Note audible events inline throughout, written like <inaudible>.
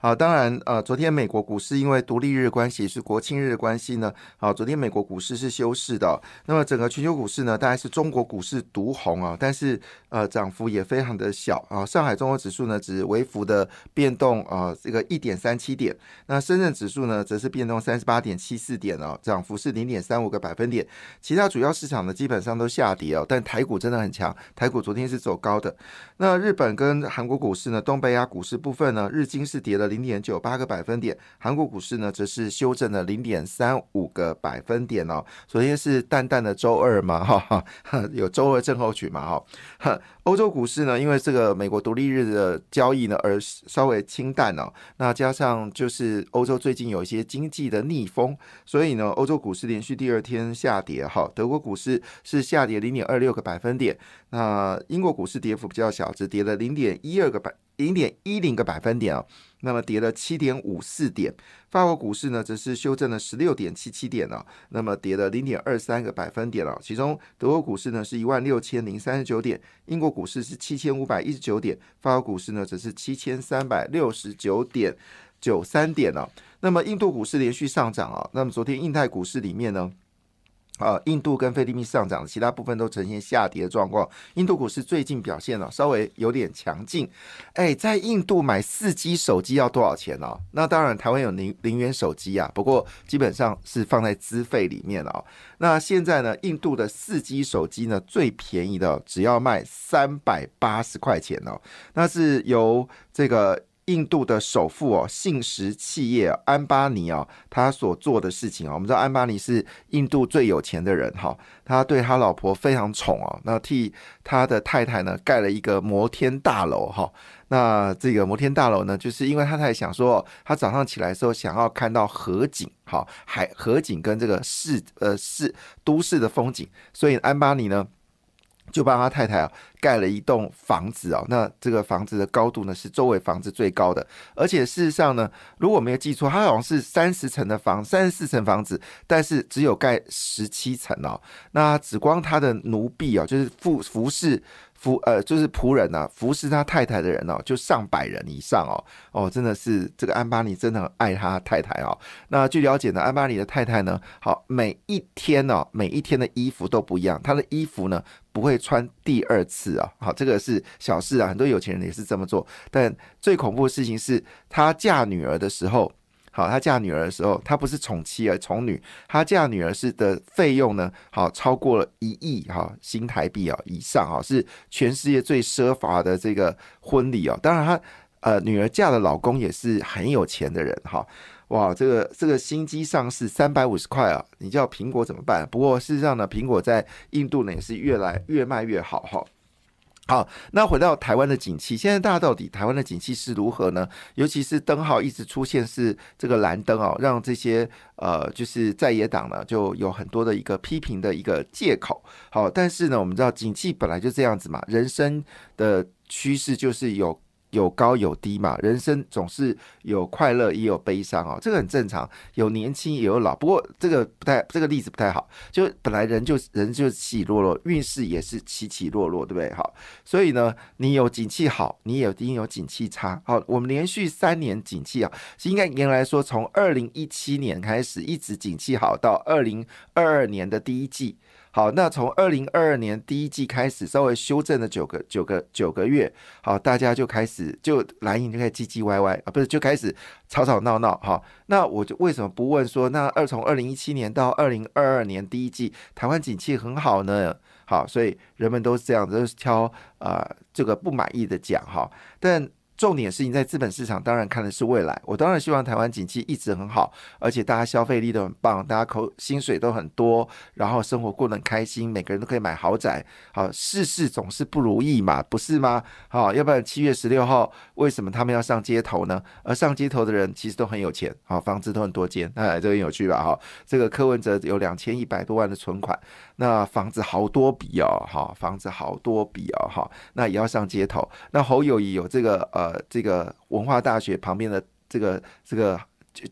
好，当然，呃，昨天美国股市因为独立日关系是国庆日的关系呢，好，昨天美国股市是休市的。那么整个全球股市呢，大概是中国股市独红啊，但是呃，涨幅也非常的小啊。上海综合指数呢，只微幅的变动啊，这个一点三七点。那深圳指数呢，则是变动三十八点七四点哦，涨幅是零点三五个百分点。其他主要市场呢，基本上都下跌哦，但台股真的很强，台股昨天是走高的。那日本跟韩国股市呢，东北亚股市部分呢，日经是跌了。零点九八个百分点，韩国股市呢则是修正了零点三五个百分点哦。昨天是淡淡的周二嘛，哈哈，有周二症候群嘛，哈。欧洲股市呢，因为这个美国独立日的交易呢而稍微清淡哦。那加上就是欧洲最近有一些经济的逆风，所以呢，欧洲股市连续第二天下跌哈。德国股市是下跌零点二六个百分点，那英国股市跌幅比较小，只跌了零点一二个百。零点一零个百分点哦，那么跌了七点五四点。法国股市呢，则是修正了十六点七七点哦，那么跌了零点二三个百分点了。其中德国股市呢是一万六千零三十九点，英国股市是七千五百一十九点，法国股市呢则是七千三百六十九点九三点了。那么印度股市连续上涨啊，那么昨天印太股市里面呢？啊，印度跟菲律宾上涨，其他部分都呈现下跌的状况。印度股市最近表现呢稍微有点强劲。哎，在印度买四 G 手机要多少钱呢？那当然，台湾有零零元手机啊，不过基本上是放在资费里面哦。那现在呢，印度的四 G 手机呢，最便宜的只要卖三百八十块钱哦。那是由这个。印度的首富哦，信实企业安巴尼哦，他所做的事情啊，我们知道安巴尼是印度最有钱的人哈，他对他老婆非常宠哦，那替他的太太呢盖了一个摩天大楼哈，那这个摩天大楼呢，就是因为他太太想说，他早上起来的时候想要看到河景哈，海河景跟这个市呃市都市的风景，所以安巴尼呢。就帮他太太啊盖了一栋房子哦，那这个房子的高度呢是周围房子最高的，而且事实上呢，如果没有记错，他好像是三十层的房，三十四层房子，但是只有盖十七层哦，那只光他的奴婢哦，就是服服侍。服呃，就是仆人呐，服侍他太太的人哦，就上百人以上哦，哦，真的是这个安巴尼真的很爱他太太哦。那据了解呢，安巴尼的太太呢，好每一天哦，每一天的衣服都不一样，他的衣服呢不会穿第二次啊。好，这个是小事啊，很多有钱人也是这么做。但最恐怖的事情是他嫁女儿的时候。好，她嫁女儿的时候，她不是宠妻而宠女。她嫁女儿是的费用呢，好超过了一亿哈新台币啊以上啊，是全世界最奢华的这个婚礼哦。当然，她呃女儿嫁的老公也是很有钱的人哈。哇，这个这个新机上市三百五十块啊，你叫苹果怎么办？不过事实上呢，苹果在印度呢也是越来越卖越好哈。好，那回到台湾的景气，现在大家到底台湾的景气是如何呢？尤其是灯号一直出现是这个蓝灯哦，让这些呃就是在野党呢就有很多的一个批评的一个借口。好，但是呢，我们知道景气本来就这样子嘛，人生的趋势就是有。有高有低嘛，人生总是有快乐也有悲伤哦，这个很正常。有年轻也有老，不过这个不太，这个例子不太好。就本来人就人就起起落落，运势也是起起落落，对不对？好，所以呢，你有景气好，你也一定有景气差。好，我们连续三年景气啊，应该原来说从二零一七年开始一直景气好到二零二二年的第一季。好，那从二零二二年第一季开始，稍微修正了九个九个九个月，好，大家就开始就蓝营就开始唧唧歪歪啊，不是就开始吵吵闹闹哈。那我就为什么不问说，那二从二零一七年到二零二二年第一季，台湾景气很好呢？好，所以人们都是这样，都是挑呃这个不满意的讲哈，但。重点是你在资本市场，当然看的是未来。我当然希望台湾景气一直很好，而且大家消费力都很棒，大家口薪水都很多，然后生活过得很开心，每个人都可以买豪宅。好，事事总是不如意嘛，不是吗？好，要不然七月十六号为什么他们要上街头呢？而上街头的人其实都很有钱，好，房子都很多间，哎，这个有趣吧？哈，这个柯文哲有两千一百多万的存款，那房子好多笔哦，哈，房子好多笔哦，哈，那也要上街头。那侯友谊有这个呃。呃这个文化大学旁边的这个这个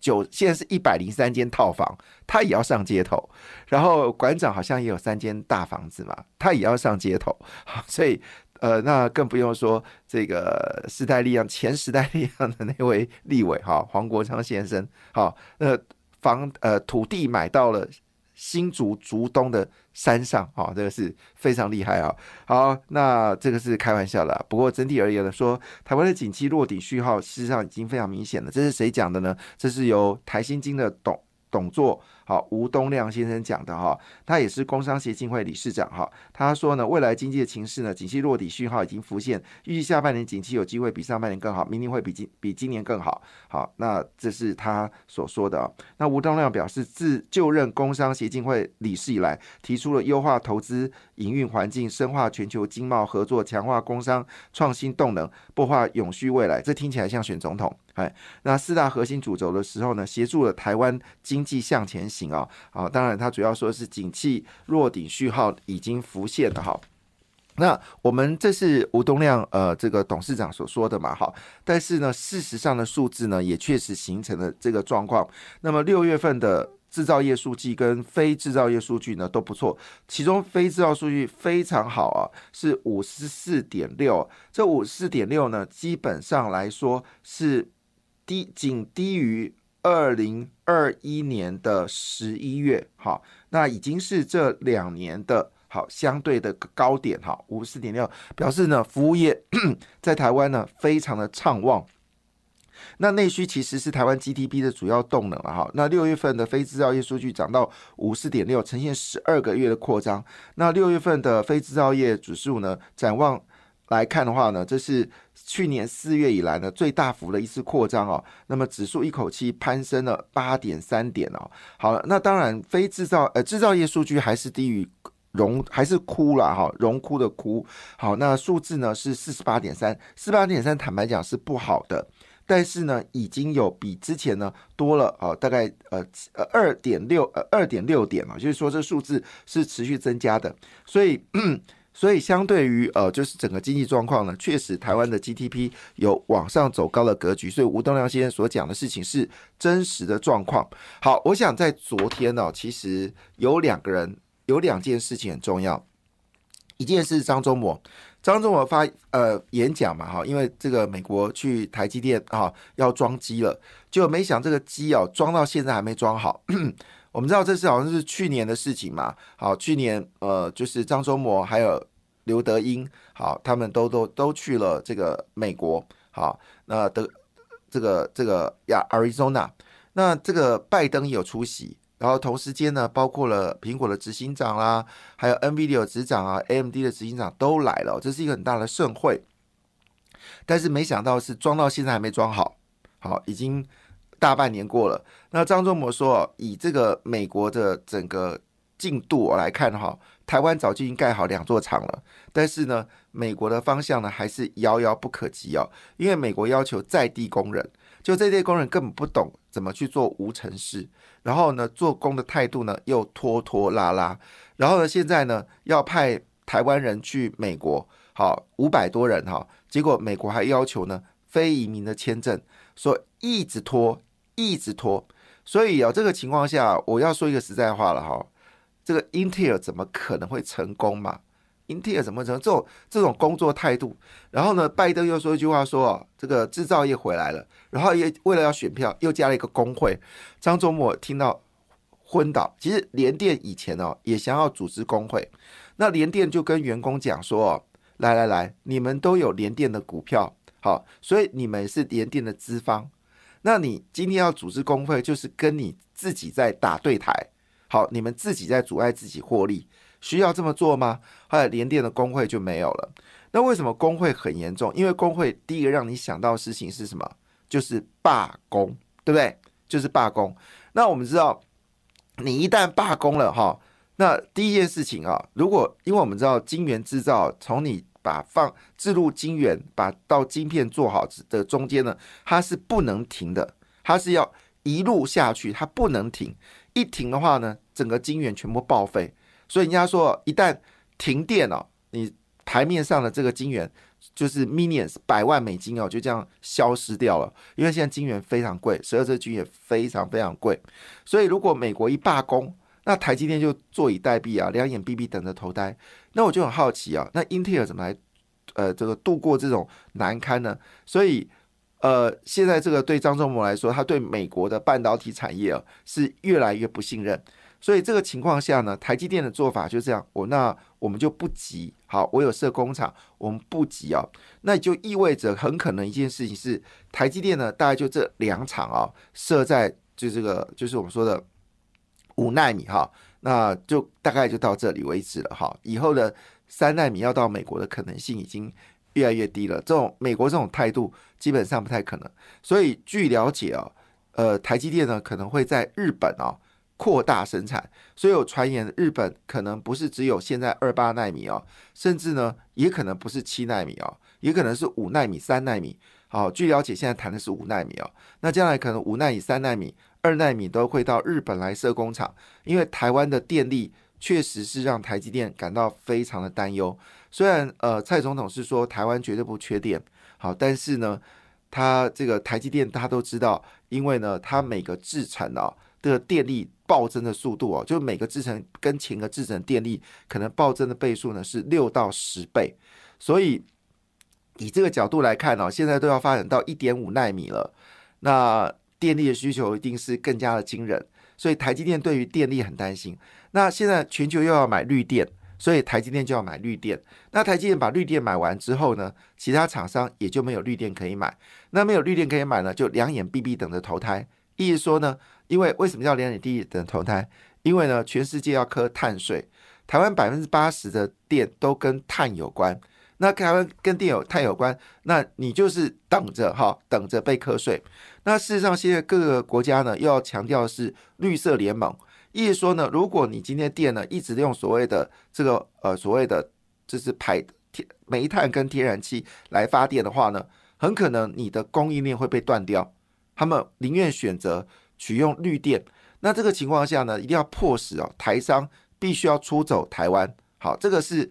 九现在是一百零三间套房，他也要上街头。然后馆长好像也有三间大房子嘛，他也要上街头。<laughs> 所以呃，那更不用说这个时代力量前时代力量的那位立委哈黄国昌先生，好，那房呃土地买到了。新竹竹东的山上，啊，这个是非常厉害啊。好，那这个是开玩笑的。不过整体而言呢，说台湾的景气落底序号，事实上已经非常明显了。这是谁讲的呢？这是由台新金的董董座。好，吴东亮先生讲的哈，他也是工商协进会理事长哈。他说呢，未来经济的情势呢，景气落底讯号已经浮现，预计下半年景气有机会比上半年更好，明年会比今比今年更好。好，那这是他所说的。那吴东亮表示，自就任工商协进会理事以来，提出了优化投资营运环境、深化全球经贸合作、强化工商创新动能、擘画永续未来。这听起来像选总统。哎，那四大核心主轴的时候呢，协助了台湾经济向前。行啊，好，当然，他主要说是景气弱顶序号已经浮现了哈。那我们这是吴东亮呃这个董事长所说的嘛，好，但是呢，事实上的数字呢也确实形成了这个状况。那么六月份的制造业数据跟非制造业数据呢都不错，其中非制造数据非常好啊，是五十四点六，这五十四点六呢，基本上来说是低，仅低于。二零二一年的十一月，好，那已经是这两年的好相对的高点，哈，五十四点六，表示呢，服务业 <clears throat> 在台湾呢非常的畅旺。那内需其实是台湾 GDP 的主要动能了，哈。那六月份的非制造业数据涨到五四点六，呈现十二个月的扩张。那六月份的非制造业指数呢，展望。来看的话呢，这是去年四月以来呢最大幅的一次扩张哦。那么指数一口气攀升了八点三点哦。好了，那当然非制造呃制造业数据还是低于荣还是枯了哈，荣枯的枯。好，那数字呢是四十八点三，四十八点三坦白讲是不好的，但是呢已经有比之前呢多了呃大概呃呃二点六呃二点六点了，就是说这数字是持续增加的，所以。所以，相对于呃，就是整个经济状况呢，确实台湾的 GDP 有往上走高的格局。所以，吴东亮先生所讲的事情是真实的状况。好，我想在昨天呢，其实有两个人，有两件事情很重要。一件事是，张忠谋，张忠谋发呃演讲嘛，哈，因为这个美国去台积电啊要装机了，就没想这个机啊装到现在还没装好。我们知道这是好像是去年的事情嘛，好，去年呃就是张忠谋还有刘德英，好，他们都都都去了这个美国，好，那德这个这个亚 Arizona，那这个拜登也有出席，然后同时间呢，包括了苹果的执行长啦，还有 NVIDIA 执掌啊，AMD 的执行长都来了，这是一个很大的盛会，但是没想到是装到现在还没装好，好，已经。大半年过了，那张忠谋说，以这个美国的整个进度来看哈，台湾早就已经盖好两座厂了，但是呢，美国的方向呢还是遥遥不可及哦，因为美国要求在地工人，就这些工人根本不懂怎么去做无尘室，然后呢，做工的态度呢又拖拖拉拉，然后呢，现在呢要派台湾人去美国，好五百多人哈，结果美国还要求呢非移民的签证，说一直拖。一直拖，所以啊，这个情况下，我要说一个实在话了哈，这个英特尔怎么可能会成功嘛？英特尔怎么成这种这种工作态度？然后呢，拜登又说一句话说哦，这个制造业回来了，然后也为了要选票，又加了一个工会。张忠谋听到昏倒。其实联电以前哦也想要组织工会，那联电就跟员工讲说哦，来来来，你们都有联电的股票，好，所以你们是联电的资方。那你今天要组织工会，就是跟你自己在打对台，好，你们自己在阻碍自己获利，需要这么做吗？后来联电的工会就没有了。那为什么工会很严重？因为工会第一个让你想到的事情是什么？就是罢工，对不对？就是罢工。那我们知道，你一旦罢工了，哈，那第一件事情啊，如果因为我们知道晶圆制造从你把放置入晶圆，把到晶片做好的中间呢，它是不能停的，它是要一路下去，它不能停。一停的话呢，整个晶圆全部报废。所以人家说，一旦停电了，你台面上的这个晶圆就是 millions 百万美金哦，就这样消失掉了。因为现在金元非常贵，十二色金也非常非常贵，所以如果美国一罢工，那台积电就坐以待毙啊，两眼闭闭等着投胎。那我就很好奇啊，那英特尔怎么来呃这个度过这种难堪呢？所以呃，现在这个对张忠谋来说，他对美国的半导体产业啊是越来越不信任。所以这个情况下呢，台积电的做法就这样，我那我们就不急，好，我有设工厂，我们不急啊，那就意味着很可能一件事情是，台积电呢大概就这两厂啊设在就这个就是我们说的五纳米哈，那就大概就到这里为止了哈，以后的三纳米要到美国的可能性已经越来越低了，这种美国这种态度基本上不太可能，所以据了解啊，呃，台积电呢可能会在日本啊。扩大生产，所以有传言日本可能不是只有现在二八纳米哦，甚至呢也可能不是七纳米哦，也可能是五纳米、三纳米。好，据了解现在谈的是五纳米哦，那将来可能五纳米、三纳米、二纳米都会到日本来设工厂，因为台湾的电力确实是让台积电感到非常的担忧。虽然呃蔡总统是说台湾绝对不缺电，好，但是呢他这个台积电大家都知道，因为呢它每个制程啊的电力。暴增的速度哦，就每个制程跟前个制程电力可能暴增的倍数呢是六到十倍，所以以这个角度来看哦，现在都要发展到一点五纳米了，那电力的需求一定是更加的惊人，所以台积电对于电力很担心。那现在全球又要买绿电，所以台积电就要买绿电。那台积电把绿电买完之后呢，其他厂商也就没有绿电可以买。那没有绿电可以买呢，就两眼闭闭等着投胎。意思说呢？因为为什么叫两眼闭闭等投胎？因为呢，全世界要磕碳税，台湾百分之八十的电都跟碳有关。那台湾跟电有碳有关，那你就是等着哈，等着被课税。那事实上，现在各个国家呢，又要强调是绿色联盟，意思说呢，如果你今天电呢一直用所谓的这个呃所谓的就是排天煤炭跟天然气来发电的话呢，很可能你的供应链会被断掉。他们宁愿选择。取用绿电，那这个情况下呢，一定要迫使哦，台商必须要出走台湾。好，这个是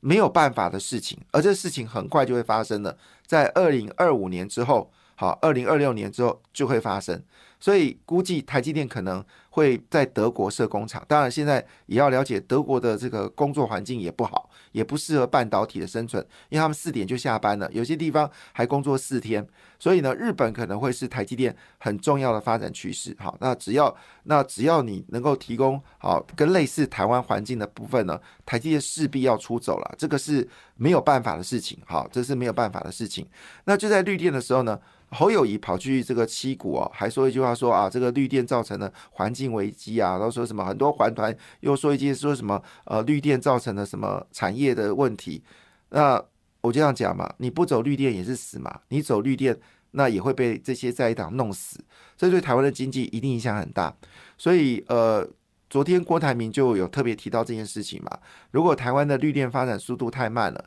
没有办法的事情，而这事情很快就会发生了，在二零二五年之后，好，二零二六年之后就会发生。所以估计台积电可能会在德国设工厂，当然现在也要了解德国的这个工作环境也不好，也不适合半导体的生存，因为他们四点就下班了，有些地方还工作四天。所以呢，日本可能会是台积电很重要的发展趋势。好，那只要那只要你能够提供好跟类似台湾环境的部分呢，台积电势必要出走了，这个是没有办法的事情。好，这是没有办法的事情。那就在绿电的时候呢？侯友谊跑去这个七股哦，还说一句话说啊，这个绿电造成了环境危机啊，然后说什么很多环团又说一句说什么呃绿电造成了什么产业的问题。那我这样讲嘛，你不走绿电也是死嘛，你走绿电那也会被这些在野党弄死，这对台湾的经济一定影响很大。所以呃，昨天郭台铭就有特别提到这件事情嘛，如果台湾的绿电发展速度太慢了。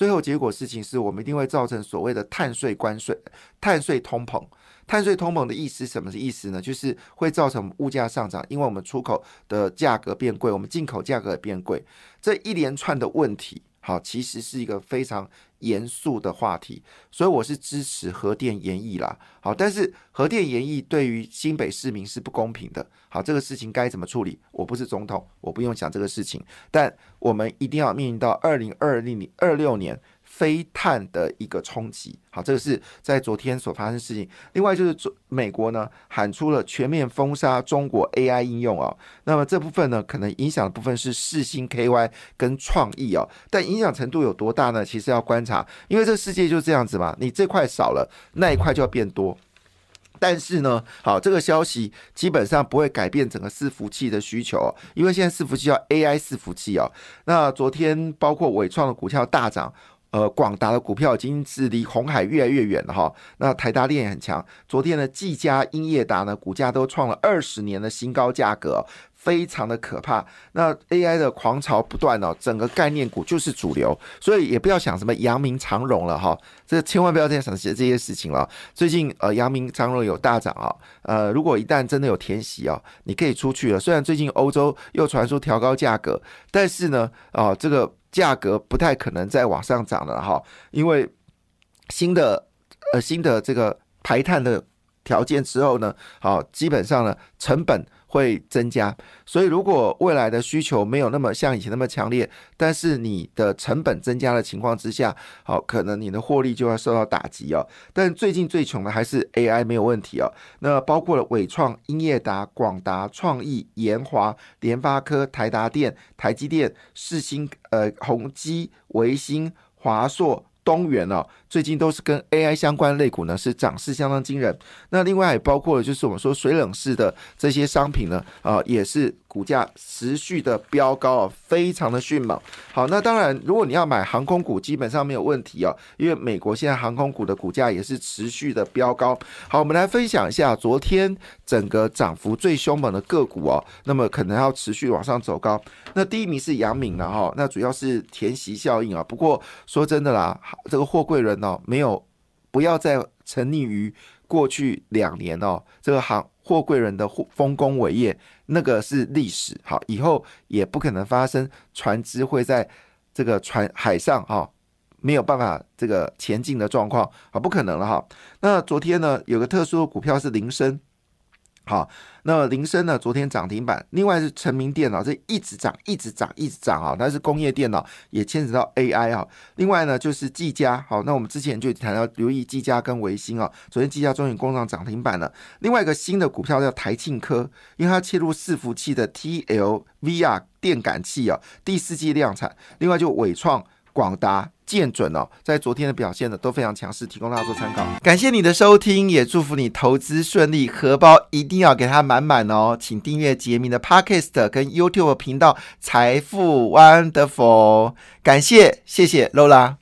最后结果事情是我们一定会造成所谓的碳税关税、碳税通膨。碳税通膨的意思什么意思呢？就是会造成物价上涨，因为我们出口的价格变贵，我们进口价格也变贵。这一连串的问题。好，其实是一个非常严肃的话题，所以我是支持核电延役啦。好，但是核电延役对于新北市民是不公平的。好，这个事情该怎么处理？我不是总统，我不用讲这个事情，但我们一定要面临到二零二零年、二六年。非碳的一个冲击，好，这个是在昨天所发生的事情。另外就是美国呢喊出了全面封杀中国 AI 应用哦，那么这部分呢可能影响的部分是世星 KY 跟创意哦，但影响程度有多大呢？其实要观察，因为这个世界就这样子嘛，你这块少了，那一块就要变多。但是呢，好，这个消息基本上不会改变整个伺服器的需求，因为现在伺服器叫 AI 伺服器哦。那昨天包括伟创的股票大涨。呃，广达的股票已经是离红海越来越远了哈。那台达电也很强，昨天的技嘉、英业达呢，股价都创了二十年的新高价格，非常的可怕。那 AI 的狂潮不断哦，整个概念股就是主流，所以也不要想什么阳明长荣了哈，这千万不要再想这些事情了。最近呃，阳明长荣有大涨啊，呃，如果一旦真的有填息啊，你可以出去了。虽然最近欧洲又传出调高价格，但是呢，啊，这个。价格不太可能再往上涨了哈，因为新的呃新的这个排碳的条件之后呢，好，基本上呢成本。会增加，所以如果未来的需求没有那么像以前那么强烈，但是你的成本增加的情况之下，好，可能你的获利就要受到打击哦。但最近最穷的还是 AI 没有问题哦。那包括了伟创、英业达、广达、创意、研华、联发科、台达电、台积电、世星、呃宏基、维新、华硕。东元哦，最近都是跟 AI 相关类股呢，是涨势相当惊人。那另外也包括了，就是我们说水冷式的这些商品呢，啊，也是。股价持续的飙高啊，非常的迅猛。好，那当然，如果你要买航空股，基本上没有问题哦，因为美国现在航空股的股价也是持续的飙高。好，我们来分享一下昨天整个涨幅最凶猛的个股哦，那么可能要持续往上走高。那第一名是杨敏了哈，那主要是填息效应啊。不过说真的啦，这个货柜人哦，没有不要再沉溺于过去两年哦，这个行货柜人的丰功伟业。那个是历史，好，以后也不可能发生船只会在这个船海上哈没有办法这个前进的状况，啊，不可能了哈。那昨天呢，有个特殊的股票是铃声。好，那铃声呢？昨天涨停板。另外是成名电脑，这一直涨，一直涨，一直涨啊！但是工业电脑也牵扯到 AI 啊。另外呢，就是技嘉。好，那我们之前就谈到留意技嘉跟维新啊。昨天技嘉终于攻上涨停板了。另外一个新的股票叫台庆科，因为它切入伺服器的 TLVR 电感器啊，第四季量产。另外就伟创。广达、建准哦，在昨天的表现呢都非常强势，提供大家做参考。感谢你的收听，也祝福你投资顺利，荷包一定要给它满满哦。请订阅杰明的 Podcast 跟 YouTube 频道财富 Wonderful，感谢，谢谢 Lola。